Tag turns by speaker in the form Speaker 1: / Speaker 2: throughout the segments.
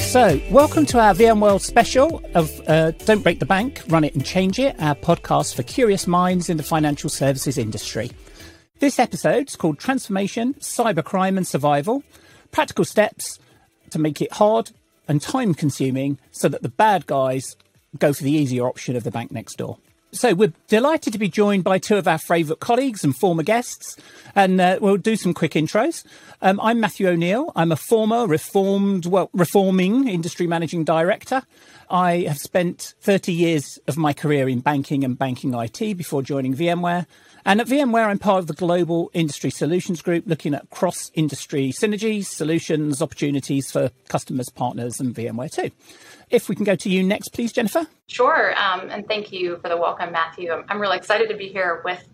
Speaker 1: So welcome to our VMworld special of uh, Don't Break the Bank, Run It and Change It, our podcast for curious minds in the financial services industry. This episode is called Transformation, Cybercrime and Survival Practical Steps to Make It Hard and Time Consuming so that the bad guys go for the easier option of the bank next door. So we're delighted to be joined by two of our favourite colleagues and former guests, and uh, we'll do some quick intros. Um, I'm Matthew O'Neill. I'm a former reformed, well, reforming industry managing director. I have spent 30 years of my career in banking and banking IT before joining VMware. And at VMware, I'm part of the Global Industry Solutions Group, looking at cross industry synergies, solutions, opportunities for customers, partners, and VMware too. If we can go to you next, please, Jennifer.
Speaker 2: Sure. Um, and thank you for the welcome, Matthew. I'm, I'm, really excited to be here with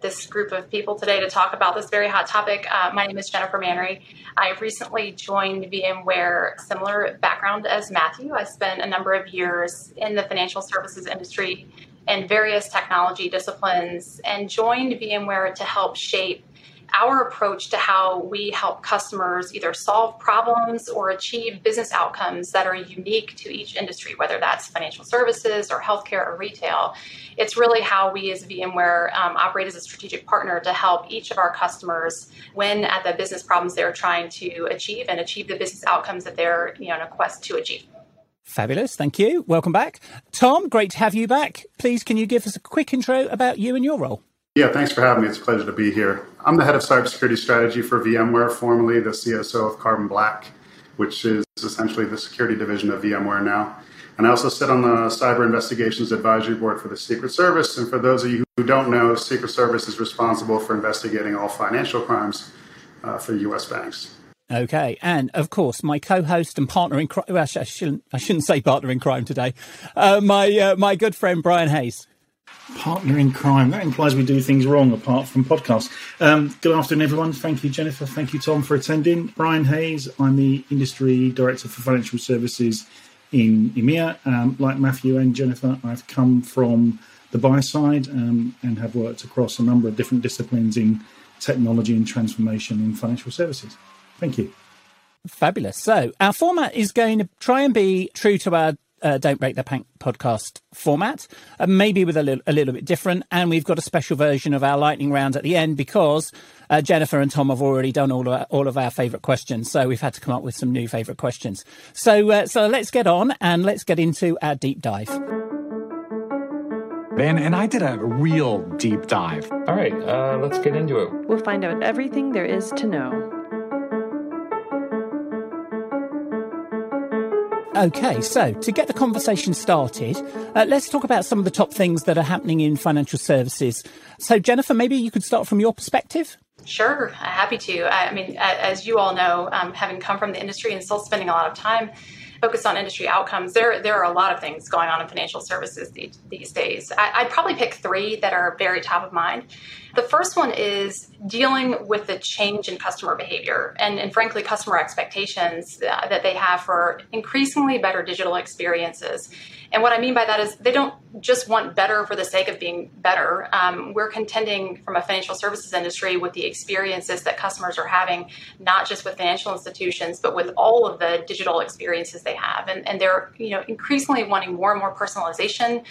Speaker 2: this group of people today to talk about this very hot topic. Uh, my name is Jennifer Manry. I recently joined VMware, similar background as Matthew. I spent a number of years in the financial services industry in various technology disciplines and joined VMware to help shape our approach to how we help customers either solve problems or achieve business outcomes that are unique to each industry, whether that's financial services or healthcare or retail. It's really how we as VMware um, operate as a strategic partner to help each of our customers win at the business problems they're trying to achieve and achieve the business outcomes that they're you know, on a quest to achieve.
Speaker 1: Fabulous. Thank you. Welcome back. Tom, great to have you back. Please, can you give us a quick intro about you and your role?
Speaker 3: Yeah, thanks for having me. It's a pleasure to be here. I'm the head of cybersecurity strategy for VMware, formerly the CSO of Carbon Black, which is essentially the security division of VMware now. And I also sit on the Cyber Investigations Advisory Board for the Secret Service. And for those of you who don't know, Secret Service is responsible for investigating all financial crimes uh, for U.S. banks.
Speaker 1: Okay, and of course, my co-host and partner in crime. Well, I shouldn't. I shouldn't say partner in crime today. Uh, my uh, my good friend Brian Hayes
Speaker 4: partner in crime. That implies we do things wrong apart from podcasts. Um, good afternoon, everyone. Thank you, Jennifer. Thank you, Tom, for attending. Brian Hayes, I'm the Industry Director for Financial Services in EMEA. Um, like Matthew and Jennifer, I've come from the buy side um, and have worked across a number of different disciplines in technology and transformation in financial services. Thank you.
Speaker 1: Fabulous. So, our format is going to try and be true to our uh, Don't Break the Bank podcast format, uh, maybe with a little, a little bit different. And we've got a special version of our lightning round at the end because uh, Jennifer and Tom have already done all of our, all of our favourite questions. So we've had to come up with some new favourite questions. So uh, so let's get on and let's get into our deep dive.
Speaker 5: Man, and I did a real deep dive.
Speaker 6: All right, uh, let's get into it.
Speaker 7: We'll find out everything there is to know.
Speaker 1: Okay, so to get the conversation started, uh, let's talk about some of the top things that are happening in financial services. So, Jennifer, maybe you could start from your perspective.
Speaker 2: Sure, happy to. I mean, as you all know, um, having come from the industry and still spending a lot of time focused on industry outcomes, there there are a lot of things going on in financial services these, these days. I, would probably pick three that are very top of mind. The first one is dealing with the change in customer behavior and, and frankly, customer expectations uh, that they have for increasingly better digital experiences. And what I mean by that is they don't just want better for the sake of being better. Um, we're contending from a financial services industry with the experiences that customers are having, not just with financial institutions, but with all of the digital experiences they have. And, and they're you know increasingly wanting more and more personalization,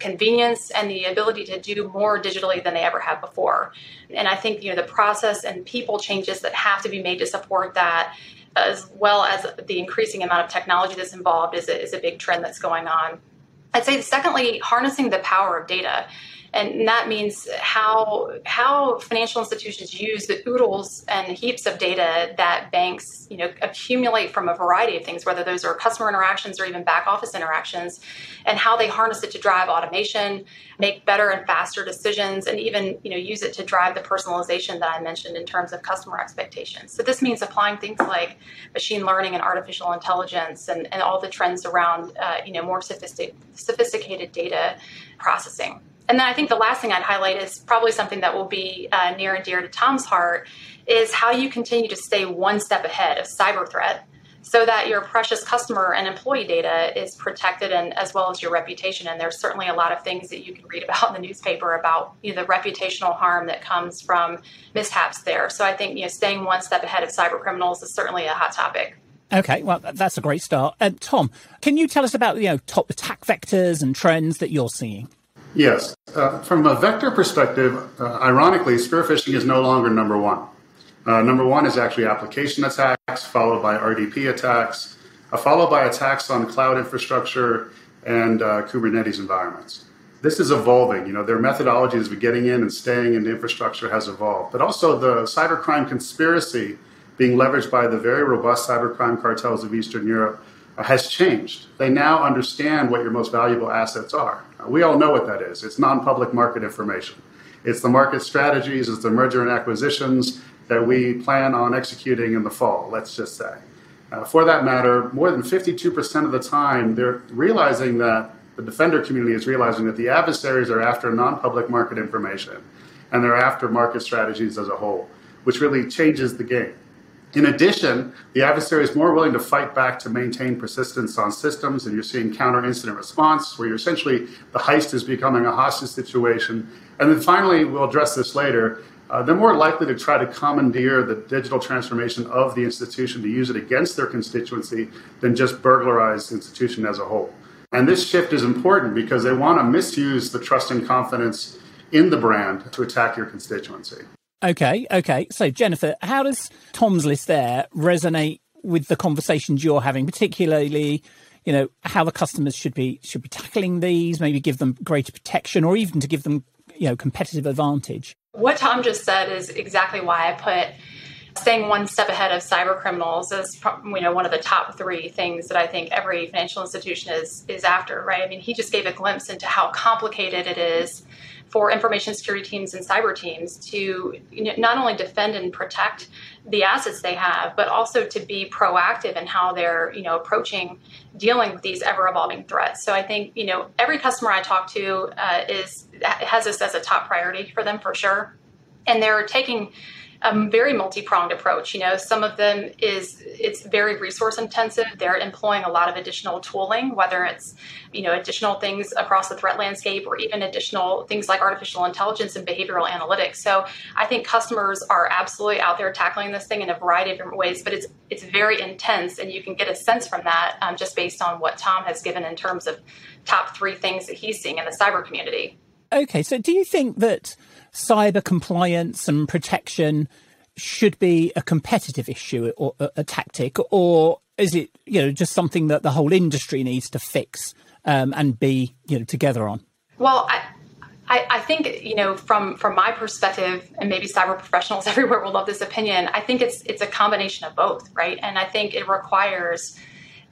Speaker 2: convenience, and the ability to do more digitally than they ever have before. And I think you know the process and people changes that have to be made to support that as well as the increasing amount of technology that's involved is a, is a big trend that's going on. I'd say, secondly, harnessing the power of data and that means how how financial institutions use the oodles and heaps of data that banks you know accumulate from a variety of things whether those are customer interactions or even back office interactions and how they harness it to drive automation make better and faster decisions and even you know use it to drive the personalization that i mentioned in terms of customer expectations. So this means applying things like machine learning and artificial intelligence and, and all the trends around uh, you know more sophisticated sophisticated data processing and then I think the last thing I'd highlight is probably something that will be uh, near and dear to Tom's heart is how you continue to stay one step ahead of cyber threat so that your precious customer and employee data is protected and as well as your reputation and there's certainly a lot of things that you can read about in the newspaper about you know, the reputational harm that comes from mishaps there so i think you know staying one step ahead of cyber criminals is certainly a hot topic
Speaker 1: Okay, well, that's a great start. And uh, Tom, can you tell us about you know top attack vectors and trends that you're seeing?
Speaker 3: Yes, uh, from a vector perspective, uh, ironically, spear phishing is no longer number one. Uh, number one is actually application attacks, followed by RDP attacks, uh, followed by attacks on cloud infrastructure and uh, Kubernetes environments. This is evolving. You know, their methodologies of getting in and staying in the infrastructure has evolved, but also the cybercrime conspiracy being leveraged by the very robust cybercrime cartels of Eastern Europe has changed. They now understand what your most valuable assets are. We all know what that is. It's non-public market information. It's the market strategies, it's the merger and acquisitions that we plan on executing in the fall, let's just say. Uh, for that matter, more than 52% of the time, they're realizing that the defender community is realizing that the adversaries are after non public market information and they're after market strategies as a whole, which really changes the game. In addition, the adversary is more willing to fight back to maintain persistence on systems, and you're seeing counter incident response, where you're essentially the heist is becoming a hostage situation. And then finally, we'll address this later, uh, they're more likely to try to commandeer the digital transformation of the institution to use it against their constituency than just burglarize the institution as a whole. And this shift is important because they want to misuse the trust and confidence in the brand to attack your constituency.
Speaker 1: Okay, okay. So, Jennifer, how does Tom's list there resonate with the conversations you're having, particularly? You know how the customers should be should be tackling these, maybe give them greater protection, or even to give them you know competitive advantage.
Speaker 2: What Tom just said is exactly why I put staying one step ahead of cyber criminals is you know one of the top three things that I think every financial institution is is after. Right? I mean, he just gave a glimpse into how complicated it is for information security teams and cyber teams to not only defend and protect the assets they have, but also to be proactive in how they're you know approaching dealing with these ever evolving threats. So I think you know every customer I talk to uh, is has this as a top priority for them for sure, and they're taking a very multi-pronged approach. You know, some of them is it's very resource intensive. They're employing a lot of additional tooling, whether it's you know additional things across the threat landscape or even additional things like artificial intelligence and behavioral analytics. So I think customers are absolutely out there tackling this thing in a variety of different ways, but it's it's very intense, and you can get a sense from that um, just based on what Tom has given in terms of top three things that he's seeing in the cyber community.
Speaker 1: Okay, so do you think that cyber compliance and protection should be a competitive issue or a, a tactic, or is it you know just something that the whole industry needs to fix um, and be you know together on?
Speaker 2: Well, I, I, I, think you know from from my perspective, and maybe cyber professionals everywhere will love this opinion. I think it's it's a combination of both, right? And I think it requires.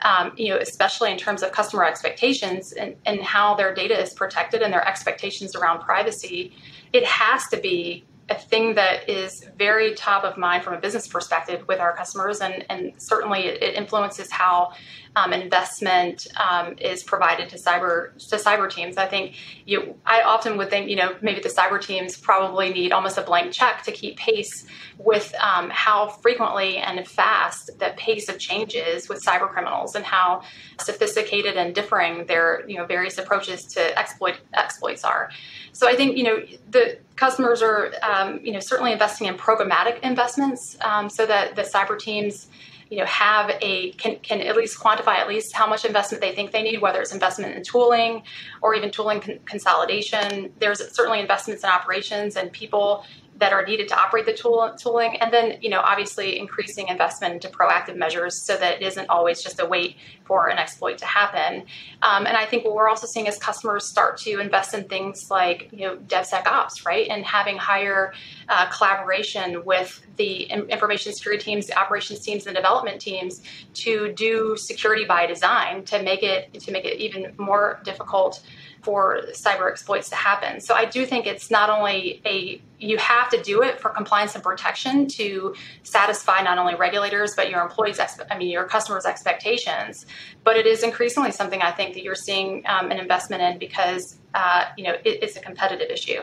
Speaker 2: Um, you know, especially in terms of customer expectations and, and how their data is protected and their expectations around privacy, it has to be a thing that is very top of mind from a business perspective with our customers, and, and certainly it, influences how um, investment um, is provided to cyber to cyber teams. I think you, I often would think, you know, maybe the cyber teams probably need almost a blank check to keep pace with um, how frequently and fast the pace of change is with cyber criminals and how sophisticated and differing their you know various approaches to exploit exploits are. So I think you know the customers are um, you know certainly investing in programmatic investments um, so that the cyber teams you know have a can, can at least quantify at least how much investment they think they need whether it's investment in tooling or even tooling con- consolidation. There's certainly investments in operations and people that are needed to operate the tool, tooling, and then you know obviously increasing investment into proactive measures so that it isn't always just a wait for an exploit to happen. Um, and I think what we're also seeing is customers start to invest in things like you know DevSecOps, right, and having higher uh, collaboration with the information security teams, the operations teams, and development teams to do security by design to make it to make it even more difficult for cyber exploits to happen. So I do think it's not only a you have to do it for compliance and protection to satisfy not only regulators but your employees i mean your customers expectations but it is increasingly something i think that you're seeing um, an investment in because uh, you know it, it's a competitive issue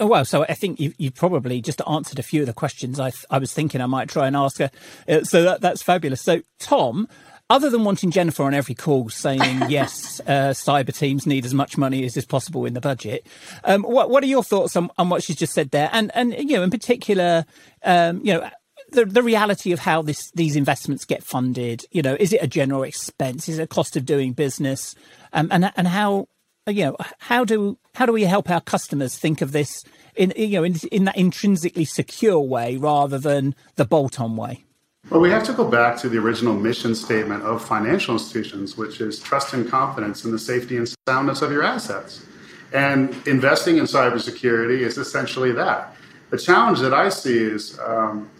Speaker 1: Oh well, so I think you you probably just answered a few of the questions I I was thinking I might try and ask her. Uh, so that that's fabulous. So Tom, other than wanting Jennifer on every call saying yes, uh, cyber teams need as much money as is possible in the budget, um, what what are your thoughts on, on what she's just said there? And and you know, in particular, um, you know, the, the reality of how this these investments get funded. You know, is it a general expense? Is it a cost of doing business? Um, and and how you know how do how do we help our customers think of this in you know in, in that intrinsically secure way rather than the bolt-on way?
Speaker 3: Well, we have to go back to the original mission statement of financial institutions, which is trust and confidence in the safety and soundness of your assets. And investing in cybersecurity is essentially that. The challenge that I see is um,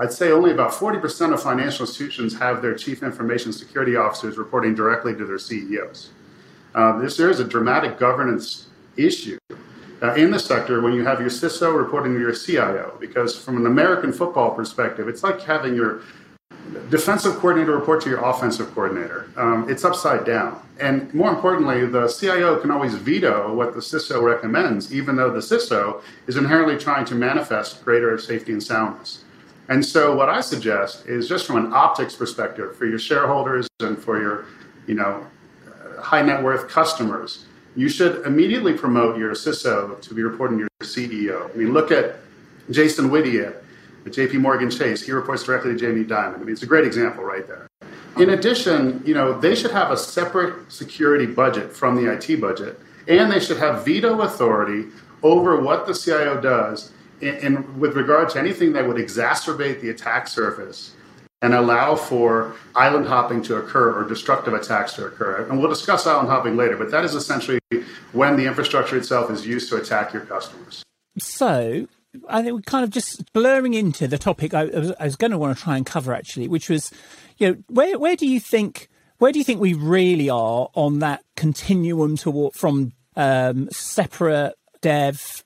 Speaker 3: I'd say only about 40% of financial institutions have their chief information security officers reporting directly to their CEOs. Uh, this, there is a dramatic governance issue uh, in the sector when you have your CISO reporting to your CIO, because from an American football perspective, it's like having your defensive coordinator report to your offensive coordinator. Um, it's upside down. And more importantly, the CIO can always veto what the CISO recommends, even though the CISO is inherently trying to manifest greater safety and soundness. And so, what I suggest is just from an optics perspective for your shareholders and for your, you know, high net worth customers, you should immediately promote your CISO to be reporting your CEO. I mean, look at Jason Whittier at JP Morgan Chase. He reports directly to Jamie Dimon. I mean, it's a great example right there. In addition, you know, they should have a separate security budget from the IT budget, and they should have veto authority over what the CIO does in with regard to anything that would exacerbate the attack surface and allow for island hopping to occur or destructive attacks to occur. And we'll discuss island hopping later, but that is essentially when the infrastructure itself is used to attack your customers.
Speaker 1: So, I think we're kind of just blurring into the topic I was, going to want to try and cover actually, which was, you know, where where do you think where do you think we really are on that continuum toward from um, separate dev,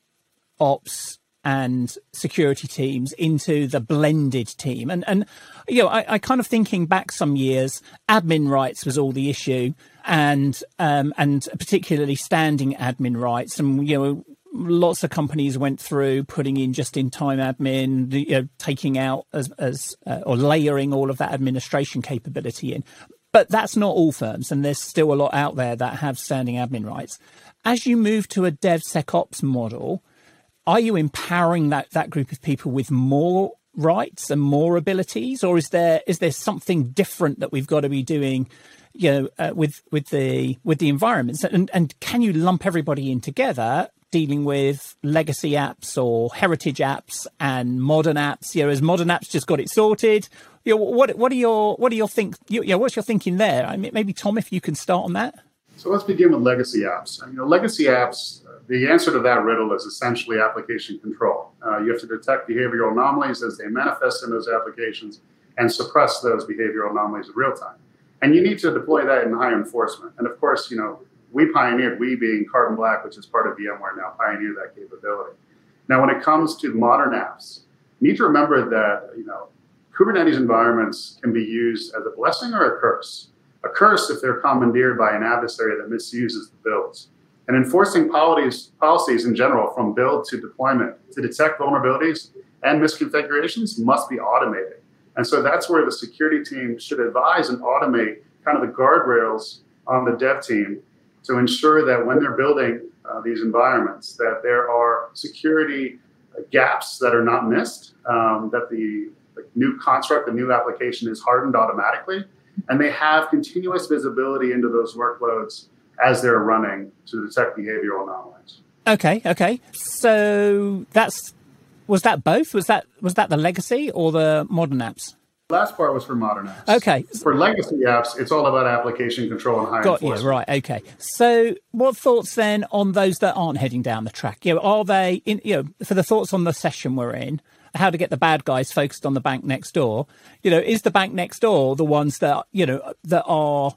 Speaker 1: ops, and security teams into the blended team. And and you know, I, I, kind of thinking back some years, admin rights was all the issue, and um, and particularly standing admin rights, and you know. Lots of companies went through putting in just-in-time admin, you know, taking out as, as uh, or layering all of that administration capability in. But that's not all firms, and there's still a lot out there that have standing admin rights. As you move to a DevSecOps model, are you empowering that, that group of people with more rights and more abilities, or is there is there something different that we've got to be doing, you know, uh, with with the with the environments? And and can you lump everybody in together, dealing with legacy apps or heritage apps and modern apps? You know, has modern apps just got it sorted? You know, what what are your what are your think? You know, what's your thinking there? I mean, maybe Tom, if you can start on that.
Speaker 3: So let's begin with legacy apps. You know, legacy apps the answer to that riddle is essentially application control. Uh, you have to detect behavioral anomalies as they manifest in those applications and suppress those behavioral anomalies in real time. And you need to deploy that in high enforcement. And of course, you know, we pioneered, we being Carbon Black, which is part of VMware now, pioneered that capability. Now, when it comes to modern apps, you need to remember that, you know, Kubernetes environments can be used as a blessing or a curse. A curse if they're commandeered by an adversary that misuses the builds. And enforcing policies, policies in general, from build to deployment, to detect vulnerabilities and misconfigurations, must be automated. And so that's where the security team should advise and automate kind of the guardrails on the dev team to ensure that when they're building uh, these environments, that there are security gaps that are not missed, um, that the, the new construct, the new application is hardened automatically, and they have continuous visibility into those workloads as they're running to detect behavioral anomalies.
Speaker 1: Okay, okay. So that's was that both? Was that was that the legacy or the modern apps?
Speaker 3: last part was for modern apps.
Speaker 1: Okay.
Speaker 3: For legacy apps, it's all about application control and high
Speaker 1: Got you, right, okay. So what thoughts then on those that aren't heading down the track? You know, are they in you know, for the thoughts on the session we're in, how to get the bad guys focused on the bank next door, you know, is the bank next door the ones that you know that are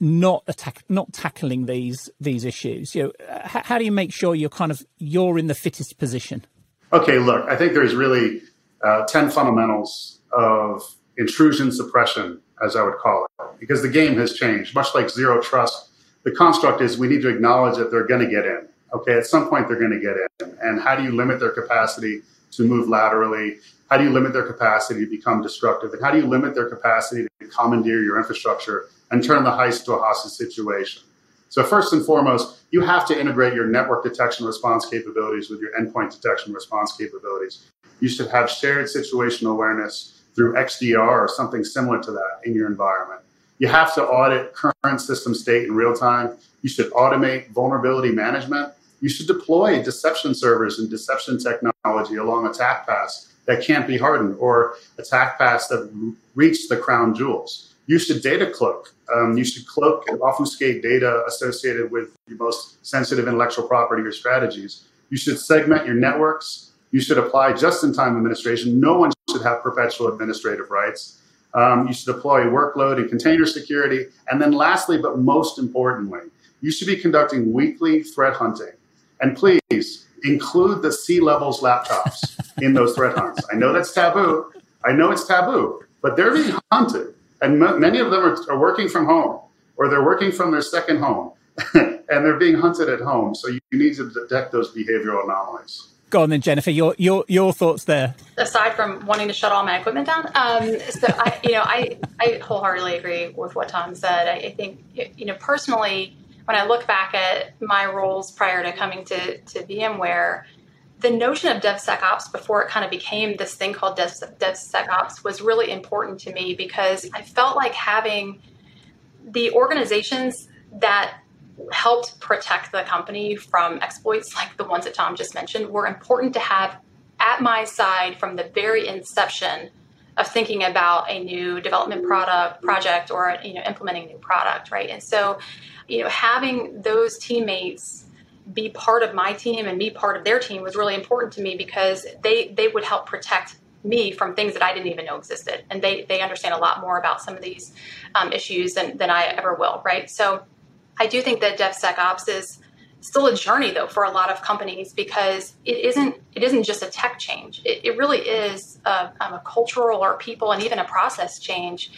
Speaker 1: not attack not tackling these these issues. You know how, how, do you make sure you're kind of you're in the fittest position?
Speaker 3: Okay look i think there's really uh, 10 fundamentals of intrusion suppression as i would call it because the game has changed much like zero trust. The construct is we need to acknowledge that they're going to get in okay? At some point they're going to get in. And how do you limit their capacity to move laterally how do you limit their capacity to become destructive and how do you limit their capacity to commandeer your infrastructure and turn the heist to a hostage situation. So first and foremost, you have to integrate your network detection response capabilities with your endpoint detection response capabilities. You should have shared situational awareness through XDR or something similar to that in your environment. You have to audit current system state in real time. You should automate vulnerability management. You should deploy deception servers and deception technology along attack paths that can't be hardened or attack paths that reach the crown jewels. You should data cloak. Um, you should cloak and obfuscate data associated with your most sensitive intellectual property or strategies. You should segment your networks. You should apply just in time administration. No one should have perpetual administrative rights. Um, you should deploy workload and container security. And then, lastly, but most importantly, you should be conducting weekly threat hunting. And please include the C levels laptops in those threat hunts. I know that's taboo. I know it's taboo, but they're being hunted. And m- many of them are, are working from home or they're working from their second home and they're being hunted at home. So you need to detect those behavioral anomalies.
Speaker 1: Go on then, Jennifer. Your your your thoughts there.
Speaker 2: Aside from wanting to shut all my equipment down, um, so I, you know, I I wholeheartedly agree with what Tom said. I, I, think, you know, personally, when I look back at my roles prior to coming to to VMware, the notion of DevSecOps before it kind of became this thing called Dev, DevSecOps was really important to me because I felt like having the organizations that helped protect the company from exploits like the ones that Tom just mentioned were important to have at my side from the very inception of thinking about a new development product project or you know implementing a new product right? And so you know having those teammates be part of my team and be part of their team was really important to me because they they would help protect me from things that I didn't even know existed and they they understand a lot more about some of these um, issues than, than I ever will right so I do think that DevSecOps is still a journey though for a lot of companies because it isn't it isn't just a tech change. It, it really is a, um, a cultural or people and even a process change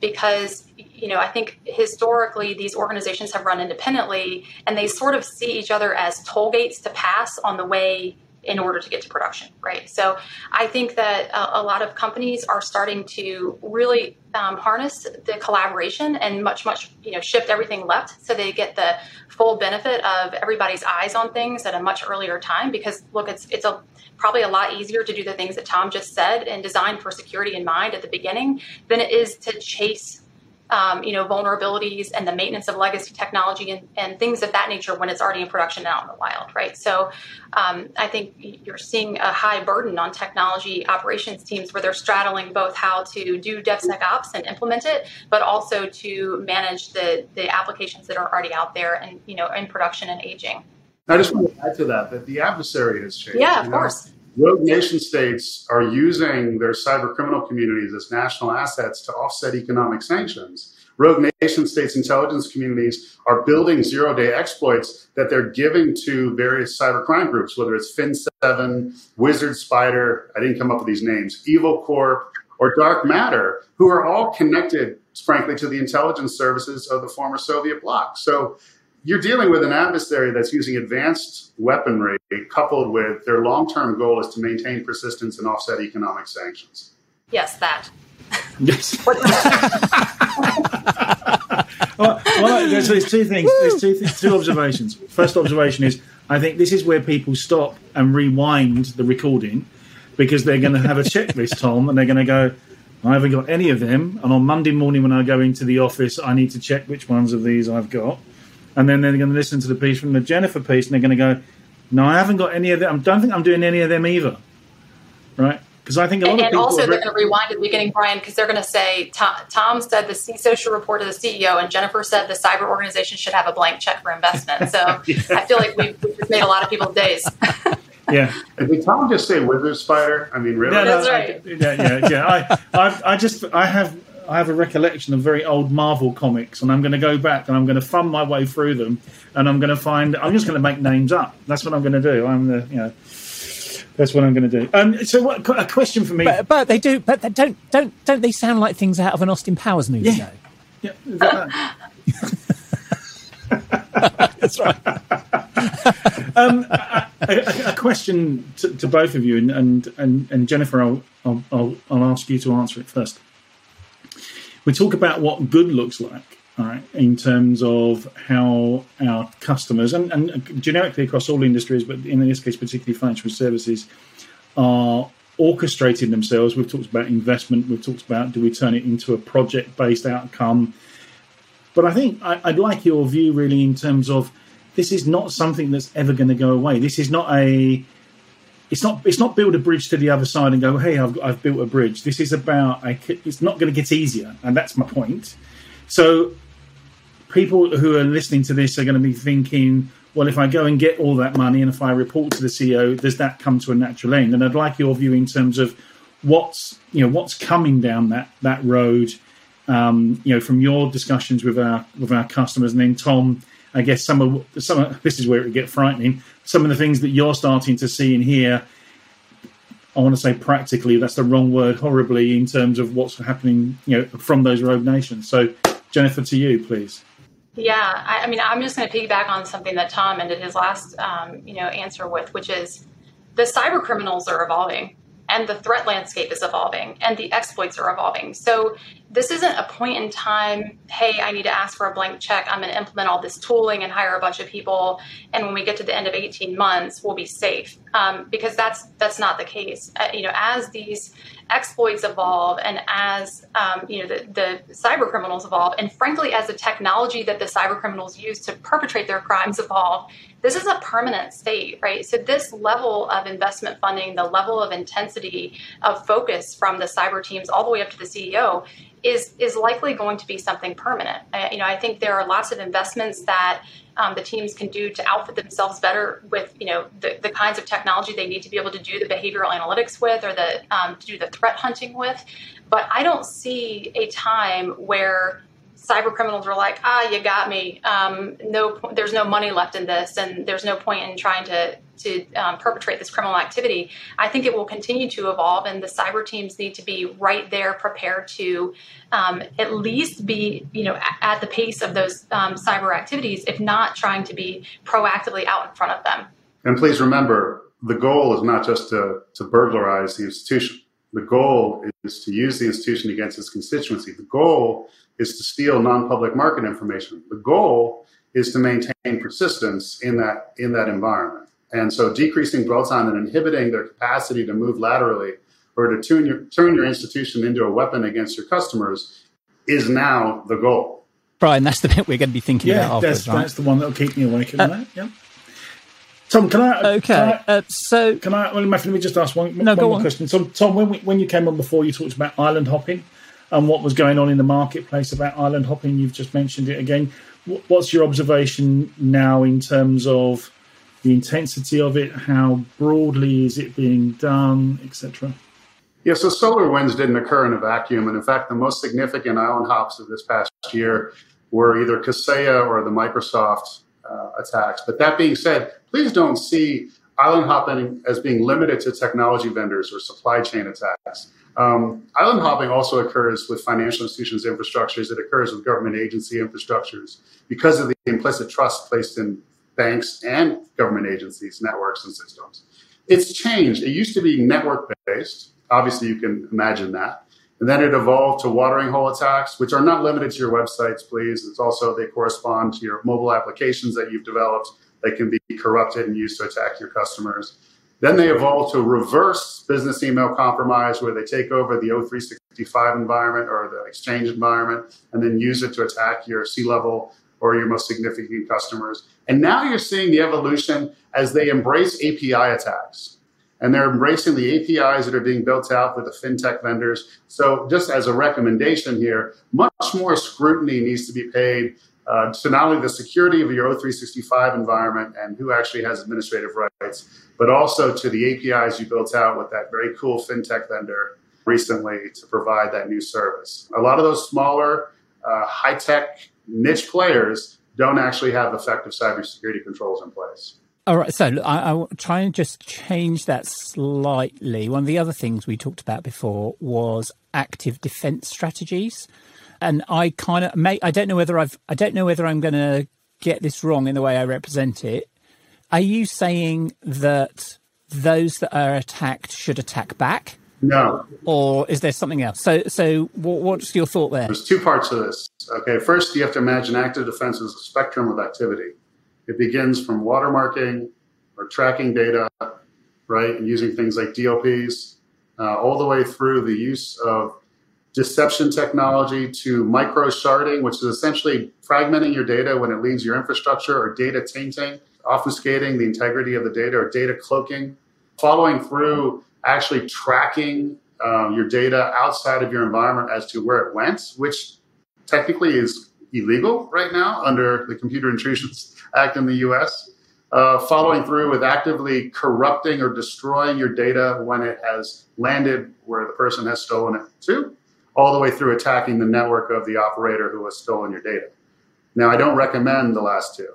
Speaker 2: because you know I think historically these organizations have run independently and they sort of see each other as toll gates to pass on the way in order to get to production, right? So I think that a, a lot of companies are starting to really um, harness the collaboration and much, much, you know, shift everything left so they get the full benefit of everybody's eyes on things at a much earlier time. Because look, it's it's a probably a lot easier to do the things that Tom just said and design for security in mind at the beginning than it is to chase um, you know, vulnerabilities and the maintenance of legacy technology and, and, things of that nature when it's already in production out in the wild, right? So um, I think you're seeing a high burden on technology operations teams where they're straddling both how to do DevSecOps and implement it, but also to manage the, the applications that are already out there and, you know, in production and aging.
Speaker 3: I just want to add to that that the adversary has changed.
Speaker 2: Yeah, of you know? course.
Speaker 3: Rogue nation states are using their cyber criminal communities as national assets to offset economic sanctions. Rogue nation states intelligence communities are building zero day exploits that they're giving to various cyber crime groups, whether it's Fin7, Wizard Spider, I didn't come up with these names, Evil Corp, or Dark Matter, who are all connected, frankly, to the intelligence services of the former Soviet bloc. So you're dealing with an adversary that's using advanced weaponry coupled with their long term goal is to maintain persistence and offset economic sanctions.
Speaker 2: Yes, that.
Speaker 4: Yes. well, well, there's, there's, two things. There's two, two observations. First observation is I think this is where people stop and rewind the recording because they're going to have a checklist, Tom, and they're going to go, I haven't got any of them. And on Monday morning when I go into the office, I need to check which ones of these I've got and then they're going to listen to the piece from the Jennifer piece, and they're going to go, "No, I haven't got any of them. I don't think I'm doing any of them either." Right? Because I think a lot
Speaker 2: and,
Speaker 4: of people.
Speaker 2: And also, they're going to rewind at the beginning, Brian, because they're going to say Tom, Tom said the CISO should report to the CEO, and Jennifer said the cyber organization should have a blank check for investment. So yeah. I feel like we've, we've just made a lot of people's days.
Speaker 4: yeah.
Speaker 3: Did Tom just say Wizard Spider? I mean, really?
Speaker 2: Yeah, That's right.
Speaker 4: I, yeah, yeah, yeah. I, I, I just, I have I have a recollection of very old Marvel comics, and I'm going to go back and I'm going to thumb my way through them, and I'm going to find. I'm just going to make names up. That's what I'm going to do. I'm the you know. That's what I'm going to do. Um, so, what, a question for me.
Speaker 1: But, but, they do. But they don't. Don't. Don't they sound like things out of an Austin Powers movie?
Speaker 4: Yeah. Though? Yeah. That's right. um, a, a, a, question to, to, both of you, and and and, Jennifer, I'll, I'll I'll I'll ask you to answer it first we talk about what good looks like, in terms of how our customers and, and generically across all industries, but in this case, particularly financial services, are orchestrating themselves. We've talked about investment. We've talked about do we turn it into a project based outcome. But I think I, would like your view really in terms of this is not something that's ever going to go away. This is not a it's not it's not build a bridge to the other side and go hey I've, I've built a bridge. This is about it's not going to get easier, and that's my point. So people who are listening to this are going to be thinking, well, if I go and get all that money and if I report to the CEO, does that come to a natural end? And I'd like your view in terms of what's you know what's coming down that that road. Um, you know, from your discussions with our with our customers, and then Tom, I guess some of some of, this is where it get frightening. Some of the things that you're starting to see and hear. I want to say practically, that's the wrong word, horribly, in terms of what's happening, you know, from those rogue nations. So, Jennifer, to you, please.
Speaker 2: Yeah, I, I mean, I'm just going to piggyback on something that Tom ended his last, um, you know, answer with, which is the cyber criminals are evolving and the threat landscape is evolving and the exploits are evolving. So this isn't a point in time, hey, I need to ask for a blank check. I'm going to implement all this tooling and hire a bunch of people. And when we get to the end of 18 months, we'll be safe. Um, because that's that's not the case. Uh, you know, as these exploits evolve and as um, you know the, the cyber criminals evolve, and frankly, as the technology that the cyber criminals use to perpetrate their crimes evolve, this is a permanent state, right? So this level of investment funding, the level of intensity of focus from the cyber teams all the way up to the CEO is is likely going to be something permanent. Uh, you know, I think there are lots of investments that um, the teams can do to outfit themselves better with you know the, the kinds of technology they need to be able to do the behavioral analytics with or the um, to do the threat hunting with. But I don't see a time where cyber criminals are like, ah, you got me. Um, no, there's no money left in this, and there's no point in trying to to um, perpetrate this criminal activity. I think it will continue to evolve, and the cyber teams need to be right there, prepared to um, at least be, you know, at, at the pace of those um, cyber activities, if not trying to be proactively out in front of them.
Speaker 3: And please remember, the goal is not just to, to burglarize the institution. The goal is to use the institution against its constituency. The goal is to steal non-public market information. The goal is to maintain persistence in that in that environment. And so decreasing dwell time and inhibiting their capacity to move laterally or to turn your, turn your institution into a weapon against your customers is now the goal.
Speaker 1: Brian, that's the bit we're going to be thinking
Speaker 4: yeah,
Speaker 1: about
Speaker 4: that's,
Speaker 1: right?
Speaker 4: that's the one that'll keep me awake at uh, night. Yeah. Tom, can I?
Speaker 1: Okay. Can I, uh, so,
Speaker 4: can I? Well, let me just ask one,
Speaker 1: no,
Speaker 4: one more
Speaker 1: on.
Speaker 4: question. So, Tom, when we, when you came on before, you talked about island hopping and what was going on in the marketplace about island hopping. You've just mentioned it again. What's your observation now in terms of the intensity of it? How broadly is it being done, etc.?
Speaker 3: Yeah, so SolarWinds didn't occur in a vacuum, and in fact, the most significant island hops of this past year were either Kaseya or the Microsoft uh, attacks. But that being said, please don't see island hopping as being limited to technology vendors or supply chain attacks. Um, island hopping also occurs with financial institutions' infrastructures. It occurs with government agency infrastructures because of the implicit trust placed in banks and government agencies, networks, and systems. It's changed. It used to be network based. Obviously, you can imagine that. And then it evolved to watering hole attacks, which are not limited to your websites, please. It's also, they correspond to your mobile applications that you've developed that can be corrupted and used to attack your customers. Then they evolved to reverse business email compromise, where they take over the O365 environment or the Exchange environment and then use it to attack your C level or your most significant customers. And now you're seeing the evolution as they embrace API attacks. And they're embracing the APIs that are being built out with the fintech vendors. So, just as a recommendation here, much more scrutiny needs to be paid uh, to not only the security of your O365 environment and who actually has administrative rights, but also to the APIs you built out with that very cool fintech vendor recently to provide that new service. A lot of those smaller, uh, high tech niche players don't actually have effective cybersecurity controls in place.
Speaker 1: All right, so I, will try and just change that slightly. One of the other things we talked about before was active defense strategies, and I kind of may I don't know whether I've I don't know whether I'm going to get this wrong in the way I represent it. Are you saying that those that are attacked should attack back?
Speaker 3: No.
Speaker 1: Or is there something else? So, so what's your thought there?
Speaker 3: There's two parts to this. Okay, first you have to imagine active defense as a spectrum of activity. It begins from watermarking or tracking data, right, and using things like DLPs, uh, all the way through the use of deception technology to micro sharding, which is essentially fragmenting your data when it leaves your infrastructure or data tainting, obfuscating the integrity of the data or data cloaking, following through actually tracking um, your data outside of your environment as to where it went, which technically is illegal right now under the Computer Intrusions Act in the US. Uh, following through with actively corrupting or destroying your data when it has landed where the person has stolen it to, all the way through attacking the network of the operator who has stolen your data. Now, I don't recommend the last two,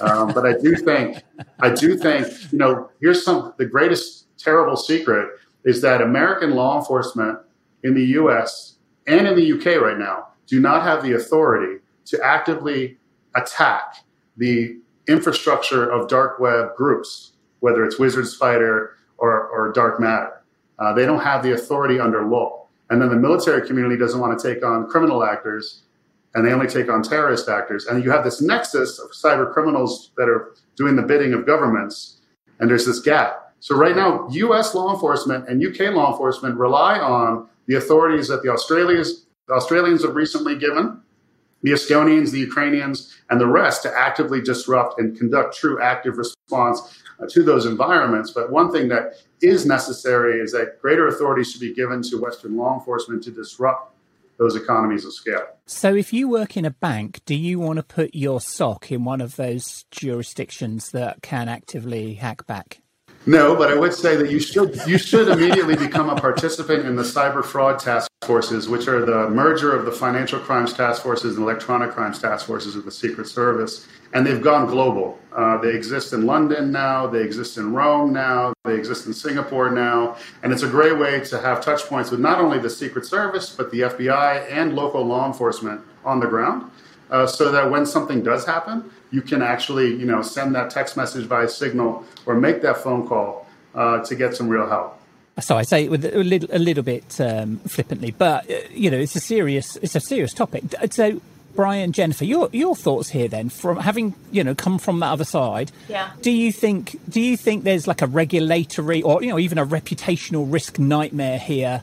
Speaker 3: um, but I do think, I do think, you know, here's some the greatest terrible secret is that American law enforcement in the U.S. and in the UK right now do not have the authority to actively attack the infrastructure of dark web groups, whether it's Wizard Spider or, or Dark Matter. Uh, they don't have the authority under law. And then the military community doesn't want to take on criminal actors and they only take on terrorist actors. And you have this nexus of cyber criminals that are doing the bidding of governments, and there's this gap. So right now, U.S. law enforcement and UK law enforcement rely on the authorities that the Australians, the Australians have recently given, the Estonians, the Ukrainians, and the rest to actively disrupt and conduct true active response Uh, to those environments. But one thing that is necessary is that greater authority should be given to Western law enforcement to disrupt those economies of scale.
Speaker 1: So, if you work in a bank, do you want to put your SOC in one of those jurisdictions that can actively hack back?
Speaker 3: No, but I would say that you should you should immediately become a participant in the cyber fraud task forces, which are the merger of the financial crimes task forces and electronic crimes task forces of the Secret Service, and they've gone global. Uh, they exist in London now, they exist in Rome now, they exist in Singapore now, and it's a great way to have touch points with not only the Secret Service but the FBI and local law enforcement on the ground, uh, so that when something does happen you can actually, you know, send that text message via Signal or make that phone call uh, to get some real help.
Speaker 1: So I say it with a little, a little bit um, flippantly, but uh, you know, it's a serious, it's a serious topic. So, Brian, Jennifer, your your thoughts here then, from having you know come from that other side.
Speaker 2: Yeah.
Speaker 1: Do you think do you think there's like a regulatory or you know even a reputational risk nightmare here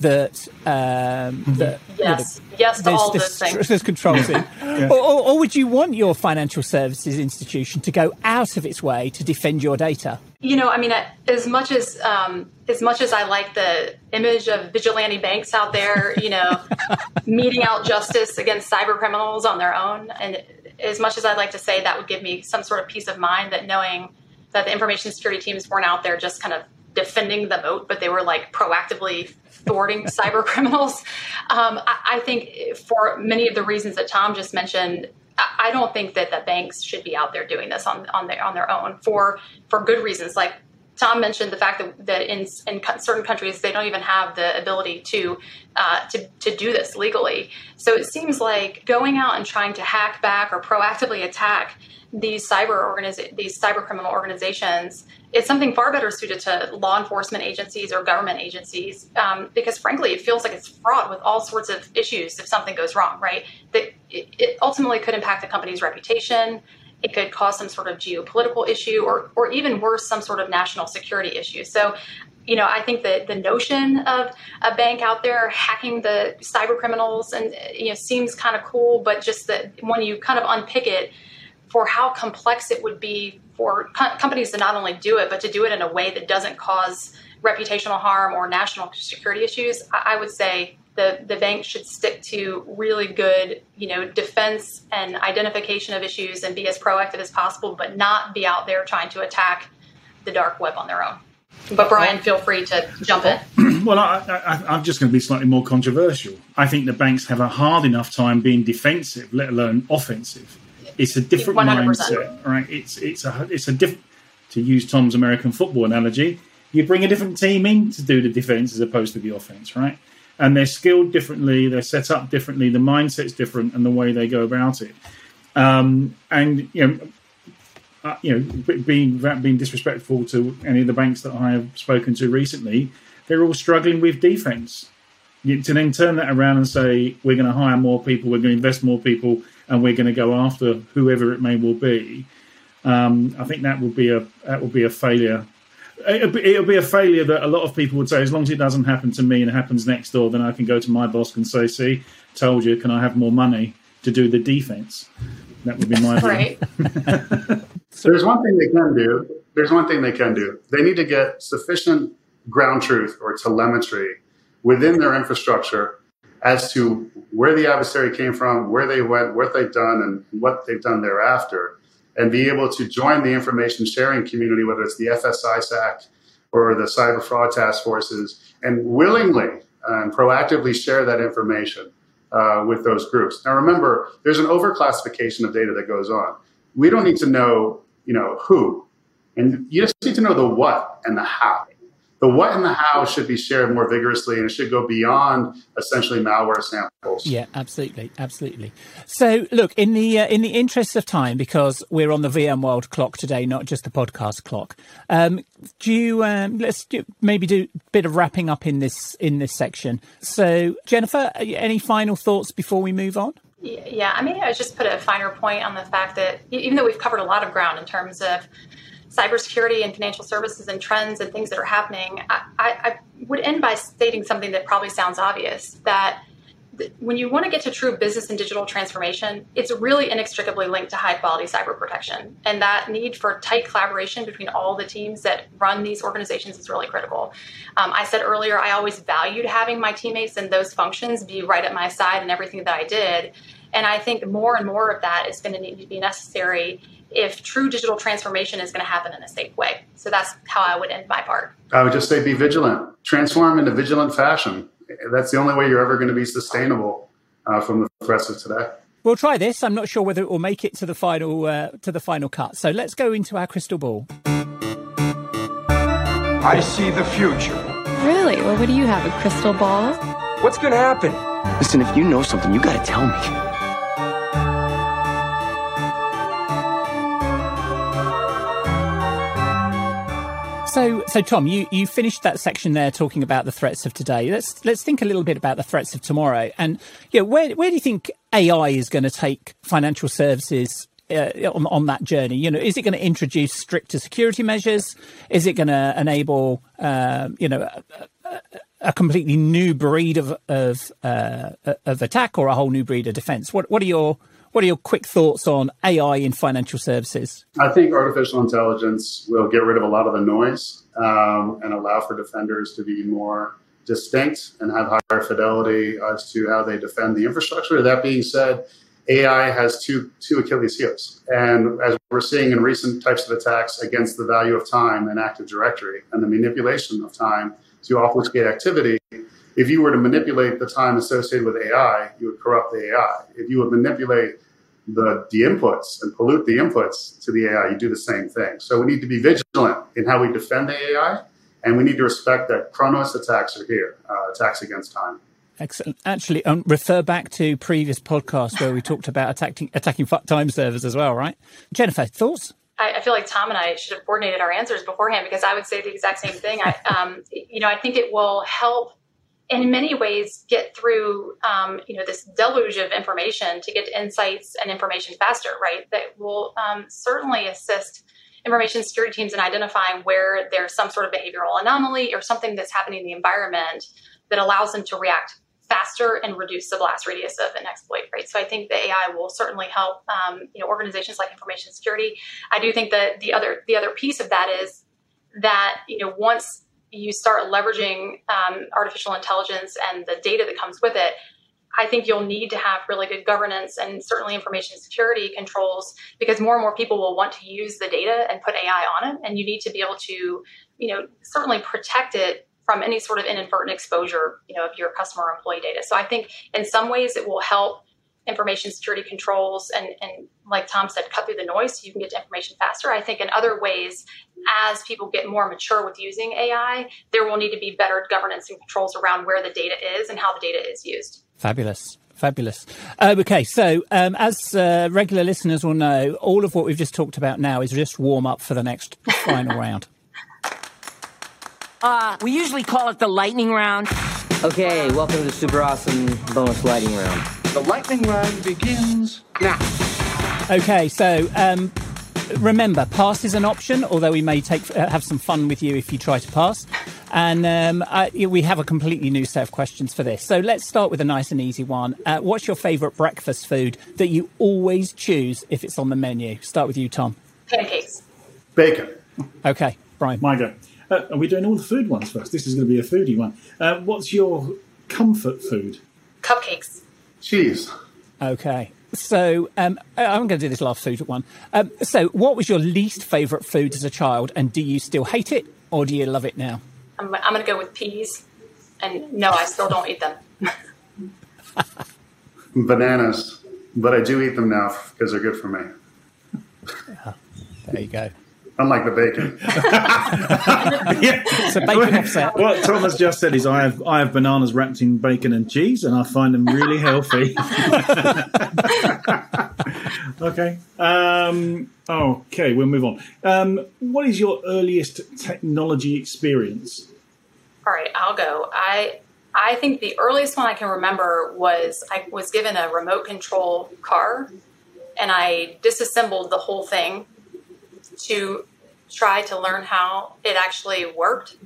Speaker 1: that um, that
Speaker 2: yes, you know, yes to all
Speaker 1: this,
Speaker 2: things.
Speaker 1: There's controls in, yeah. or, or, or, would you want your financial services institution to go out of its way to defend your data?
Speaker 2: You know, I mean, as much as um, as much as I like the image of vigilante banks out there, you know, meting out justice against cyber criminals on their own, and as much as I'd like to say that would give me some sort of peace of mind that knowing that the information security teams weren't out there just kind of defending the moat, but they were like proactively thwarting cyber criminals. Um, I, I, think for many of the reasons that Tom just mentioned, I, I don't think that the banks should be out there doing this on on their on their own for for good reasons. Like Tom mentioned the fact that, that in, in certain countries they don't even have the ability to, uh, to to do this legally. So it seems like going out and trying to hack back or proactively attack these cyber organiz- these cyber criminal organizations is something far better suited to law enforcement agencies or government agencies um, because frankly it feels like it's fraught with all sorts of issues if something goes wrong right that it, it ultimately could impact the company's reputation it could cause some sort of geopolitical issue or or even worse some sort of national security issue. So you know, I think that the notion of a bank out there hacking the cyber criminals and you know seems kind of cool, but just that when you kind of unpick it, for how complex it would be for co- companies to not only do it, but to do it in a way that doesn't cause reputational harm or national security issues, I, I would say the, the bank should stick to really good, you know, defense and identification of issues and be as proactive as possible, but not be out there trying to attack the dark web on their own. But Brian, feel free to jump in.
Speaker 4: well, I, am just going to be slightly more controversial. I think the banks have a hard enough time being defensive, let alone offensive. It's a different 100%. mindset, right? It's it's a it's a different. To use Tom's American football analogy, you bring a different team in to do the defense as opposed to the offense, right? And they're skilled differently, they're set up differently, the mindset's different, and the way they go about it. Um, and you know, uh, you know, being being disrespectful to any of the banks that I have spoken to recently, they're all struggling with defense. You, to then turn that around and say we're going to hire more people, we're going to invest more people, and we're going to go after whoever it may well be. Um, I think that would be a that would be a failure. It'll be, it'll be a failure that a lot of people would say, as long as it doesn't happen to me and it happens next door, then I can go to my boss and say, see, told you, can I have more money to do the defense? That would be my view.
Speaker 2: Right.
Speaker 3: There's one thing they can do. There's one thing they can do. They need to get sufficient ground truth or telemetry within their infrastructure as to where the adversary came from, where they went, what they've done, and what they've done thereafter, and be able to join the information sharing community, whether it's the FSISAC or the cyber fraud task forces, and willingly and proactively share that information uh, with those groups. Now, remember, there's an overclassification of data that goes on. We don't need to know, you know, who, and you just need to know the what and the how. The what and the how should be shared more vigorously, and it should go beyond essentially malware samples.
Speaker 1: Yeah, absolutely, absolutely. So, look in the uh, in the interest of time, because we're on the VMworld clock today, not just the podcast clock. Um, do you um, let's do, maybe do a bit of wrapping up in this in this section. So, Jennifer, any final thoughts before we move on?
Speaker 2: Yeah, I mean, I just put a finer point on the fact that even though we've covered a lot of ground in terms of cybersecurity and financial services and trends and things that are happening, I, I, would end by stating something that probably sounds obvious that when you want to get to true business and digital transformation, it's really inextricably linked to high quality cyber protection. And that need for tight collaboration between all the teams that run these organizations is really critical. Um, I said earlier, I always valued having my teammates in those functions be right at my side in everything that I did. And I think more and more of that is going to need to be necessary if true digital transformation is going to happen in a safe way. So that's how I would end my part.
Speaker 3: I would just say be vigilant, transform in a vigilant fashion. That's the only way you're ever going to be sustainable uh, from the threats of today.
Speaker 1: We'll try this. I'm not sure whether it will make it to the final uh, to the final cut. So let's go into our crystal ball.
Speaker 8: I see the future.
Speaker 7: Really? Well, what do you have? A crystal ball?
Speaker 8: What's going to happen?
Speaker 9: Listen, if you know something, you got to tell me.
Speaker 1: So, so Tom, you, you finished that section there talking about the threats of today. Let's let's think a little bit about the threats of tomorrow. And yeah, where where do you think AI is going to take financial services uh, on, on, that journey? You know, is it going to introduce stricter security measures? Is it going to enable, uh, you know, a, a, completely new breed of of, uh, of attack or a whole new breed of defense? What what are your what are your quick thoughts on AI in financial services?
Speaker 3: I think artificial intelligence will get rid of a lot of the noise um, and allow for defenders to be more distinct and have higher fidelity as to how they defend the infrastructure. That being said, AI has two two Achilles heels, and as we're seeing in recent types of attacks against the value of time and Active Directory and the manipulation of time to obfuscate activity, if you were to manipulate the time associated with AI, you would corrupt the AI. If you would manipulate the, the inputs and pollute the inputs to the AI, you do the same thing. So we need to be vigilant in how we defend the AI, and we need to respect that Chronos attacks are here, uh, attacks against time.
Speaker 1: Excellent. Actually, um, refer back to previous podcasts where we talked about attacking attacking time servers as well, right? Jennifer, thoughts?
Speaker 2: I, I, feel like Tom and I should have coordinated our answers beforehand because I would say the exact same thing. I, um, you know, I think it will help in many ways get through um, you know this deluge of information to get insights and information faster right? That will um, certainly assist information security teams in identifying where there's some sort of behavioral anomaly or something that's happening in the environment that allows them to react faster and reduce the blast radius of an exploit right? So i think the ai will certainly help um, you know organizations like information security. I do think that the other the other piece of that is that you know once you start leveraging um, artificial intelligence and the data that comes with it, I think you'll need to have really good governance and certainly information security controls because more and more people will want to use the data and put AI on it. And you need to be able to, you know, certainly protect it from any sort of inadvertent exposure, you know, of your customer or employee data. So I think in some ways it will help information security controls and, and like Tom said, cut through the noise so you can get to information faster. I think in other ways, as people get more mature with using AI, there will need to be better governance and controls around where the data is and how the data is used.
Speaker 1: Fabulous. Fabulous. Uh, okay, so um, as uh, regular listeners will know, all of what we've just talked about now is just warm up for the next final round.
Speaker 10: Uh, we usually call it the lightning round.
Speaker 11: Okay, welcome to the super awesome bonus lightning round.
Speaker 8: The lightning round begins now.
Speaker 1: Okay, so um, remember, pass is an option, although we may take uh, have some fun with you if you try to pass. And um, uh, we have a completely new set of questions for this. So let's start with a nice and easy one. Uh, what's your favourite breakfast food that you always choose if it's on the menu? Start with you, Tom.
Speaker 2: Pancakes.
Speaker 3: Bacon.
Speaker 1: Okay, Brian.
Speaker 4: My go. Uh, are we doing all the food ones first? This is going to be a foodie one. Uh, what's your comfort food?
Speaker 2: Cupcakes.
Speaker 3: Cheese.
Speaker 1: Okay. So um, I'm going to do this last food one. Um, so, what was your least favourite food as a child, and do you still hate it, or do you love it now?
Speaker 2: I'm, I'm going to go with peas. And no, I still don't eat them.
Speaker 3: Bananas. But I do eat them now because they're good for me.
Speaker 1: There you go.
Speaker 3: Unlike the bacon.
Speaker 4: yeah.
Speaker 1: So bacon offset.
Speaker 4: What Thomas just said is, I have I have bananas wrapped in bacon and cheese, and I find them really healthy. okay. Um, okay, we'll move on. Um, what is your earliest technology experience?
Speaker 2: All right, I'll go. I I think the earliest one I can remember was I was given a remote control car and I disassembled the whole thing to try to learn how it actually worked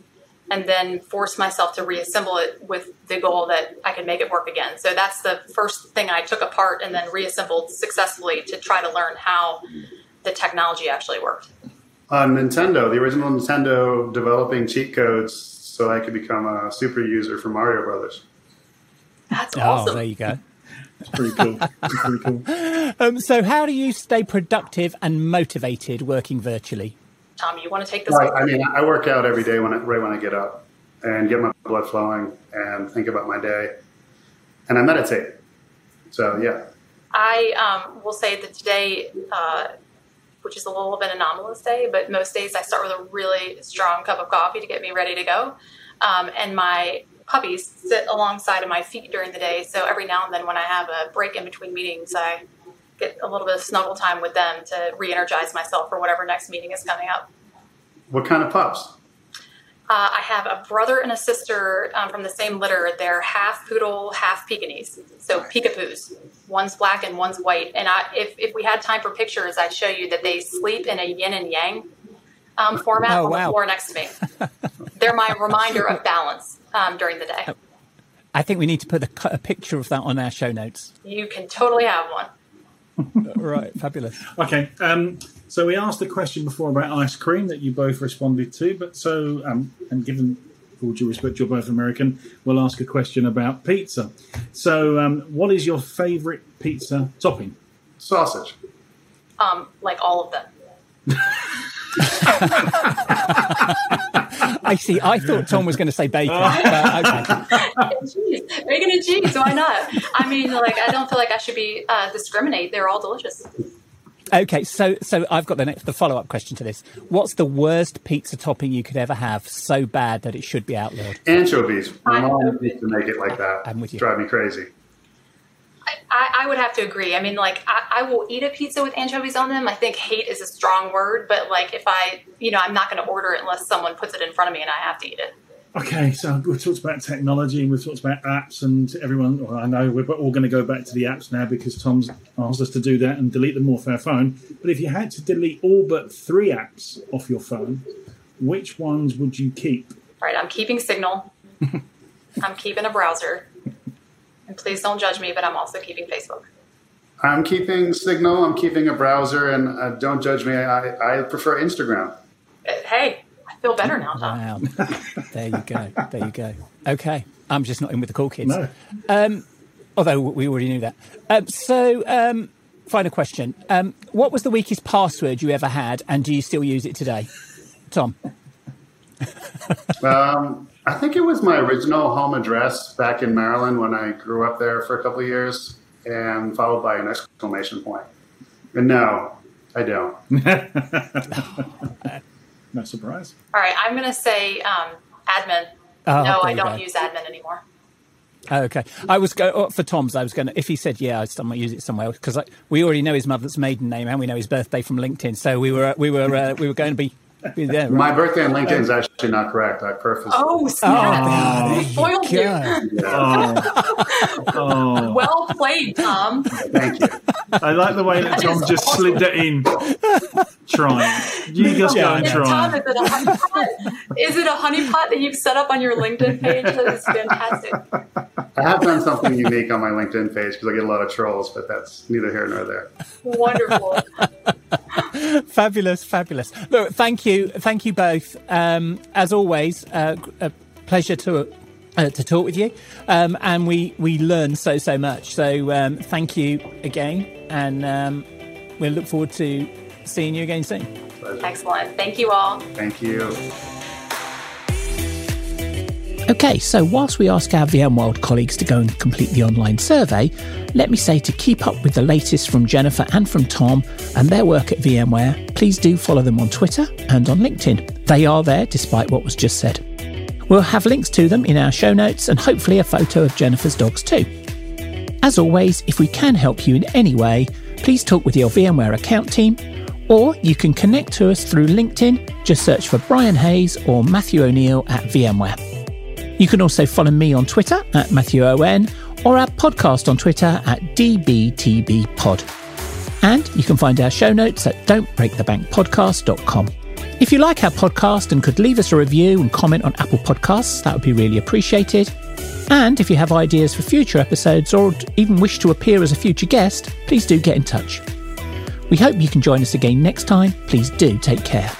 Speaker 2: and then force myself to reassemble it with the goal that I could make it work again. So that's the first thing I took apart and then reassembled successfully to try to learn how the technology actually worked.
Speaker 3: On Nintendo, the original Nintendo developing cheat codes so I could become a super user for Mario Brothers.
Speaker 2: That's
Speaker 1: Oh,
Speaker 2: awesome.
Speaker 1: there you go.
Speaker 4: It's pretty cool. It's pretty cool.
Speaker 1: Um, so, how do you stay productive and motivated working virtually?
Speaker 2: Tom, you want to take this
Speaker 3: Right. I mean, I work out every day when I, right when I get up and get my blood flowing and think about my day, and I meditate. So yeah,
Speaker 2: I um, will say that today, uh, which is a little bit anomalous day, but most days I start with a really strong cup of coffee to get me ready to go. Um, and my puppies sit alongside of my feet during the day. So every now and then, when I have a break in between meetings, I get a little bit of snuggle time with them to re-energize myself for whatever next meeting is coming up.
Speaker 3: what kind of pups?
Speaker 2: Uh, I have a brother and a sister um, from the same litter. They're half poodle, half Pekingese. So peekapoos. One's black and one's white. And I, if, if we had time for pictures, I'd show you that they sleep in a yin and yang um, format
Speaker 1: Oh,
Speaker 2: on
Speaker 1: wow.
Speaker 2: the floor next to me. They're my reminder of balance um, during the day.
Speaker 1: I think we need to put a, a picture of that on our show notes.
Speaker 2: You can totally have one.
Speaker 1: Right, fabulous.
Speaker 4: Okay. Um, so we asked a question before about ice cream that you both responded to, but so um, and given full due respect, you're both American, we'll ask a question about pizza. So, um, what is your favourite pizza topping?
Speaker 3: Sausage.
Speaker 2: Um, like all of them.
Speaker 1: I see. I thought Tom was going to say bacon. but okay.
Speaker 2: cheese. Bacon and cheese. Why not? I mean, like, I don't feel like I should be uh, discriminate. They're all delicious.
Speaker 1: Okay, so so I've got the next, the follow up question to this. What's the worst pizza topping you could ever have? So bad that it should be outlawed.
Speaker 3: Anchovies. My mom used to make it like that.
Speaker 1: I'm with you.
Speaker 3: Drive me crazy.
Speaker 2: I, I would have to agree. I mean, like, I, I will eat a pizza with anchovies on them. I think hate is a strong word, but like, if I, you know, I'm not going to order it unless someone puts it in front of me and I have to eat it.
Speaker 4: Okay, so we've talked about technology and we've talked about apps, and everyone. Well, I know we're all going to go back to the apps now because Tom's asked us to do that and delete them off our phone. But if you had to delete all but three apps off your phone, which ones would you keep?
Speaker 2: Right, I'm keeping Signal. I'm keeping a browser. And please don't judge me, but I'm also keeping Facebook.
Speaker 3: I'm keeping Signal. I'm keeping a browser, and uh, don't judge me. I, I prefer Instagram.
Speaker 2: Uh, Hey, I feel better now, Tom.
Speaker 1: Wow. there you go. There you go. Okay. I'm just not in with the cool kids.
Speaker 4: No.
Speaker 1: Um, although we already knew that. Um, so, um, final question. Um, what was the weakest password you ever had, and do you still use it today? Tom.
Speaker 3: Um, I think it was my original home address back in Maryland when I grew up there for a couple of years, and followed by an exclamation point. And no, I don't.
Speaker 4: No surprise.
Speaker 2: All right, I'm going to say um, admin.
Speaker 1: Oh,
Speaker 2: no, I don't
Speaker 1: go.
Speaker 2: use admin anymore.
Speaker 1: Oh, okay. I was go oh, for Tom's. I was going to. If he said yeah, I still might use it somewhere because we already know his mother's maiden name and we know his birthday from LinkedIn. So we were we were uh, we were going to be, be there.
Speaker 3: My birthday on LinkedIn is actually not correct. I purposely.
Speaker 2: Oh, snap.
Speaker 1: there
Speaker 2: We
Speaker 1: you
Speaker 2: spoiled you.
Speaker 3: Yeah.
Speaker 2: oh. Well played, Tom.
Speaker 3: Thank you.
Speaker 4: I like the way that, that Tom just awesome. slid that in. trying. You just yeah, go and try.
Speaker 2: Tom, is it a honeypot? is it a honeypot that you've set up on your LinkedIn page? That is fantastic.
Speaker 3: I have done something unique on my LinkedIn page because I get a lot of trolls, but that's neither here nor there.
Speaker 2: Wonderful.
Speaker 1: fabulous, fabulous. Look, thank you, thank you both. Um, as always, uh, a pleasure to uh, to talk with you, um, and we we learn so so much. So um, thank you again, and um, we'll look forward to seeing you again soon.
Speaker 2: Pleasure. Excellent. Thank you all.
Speaker 3: Thank you.
Speaker 1: Okay, so whilst we ask our VMworld colleagues to go and complete the online survey, let me say to keep up with the latest from Jennifer and from Tom and their work at VMware, please do follow them on Twitter and on LinkedIn. They are there despite what was just said. We'll have links to them in our show notes and hopefully a photo of Jennifer's dogs too. As always, if we can help you in any way, please talk with your VMware account team, or you can connect to us through LinkedIn. Just search for Brian Hayes or Matthew O'Neill at VMware. You can also follow me on Twitter at Matthew ON or our podcast on Twitter at DBTBpod. And you can find our show notes at don'tbreakthebankpodcast.com. If you like our podcast and could leave us a review and comment on Apple Podcasts, that would be really appreciated. And if you have ideas for future episodes or even wish to appear as a future guest, please do get in touch. We hope you can join us again next time. Please do take care.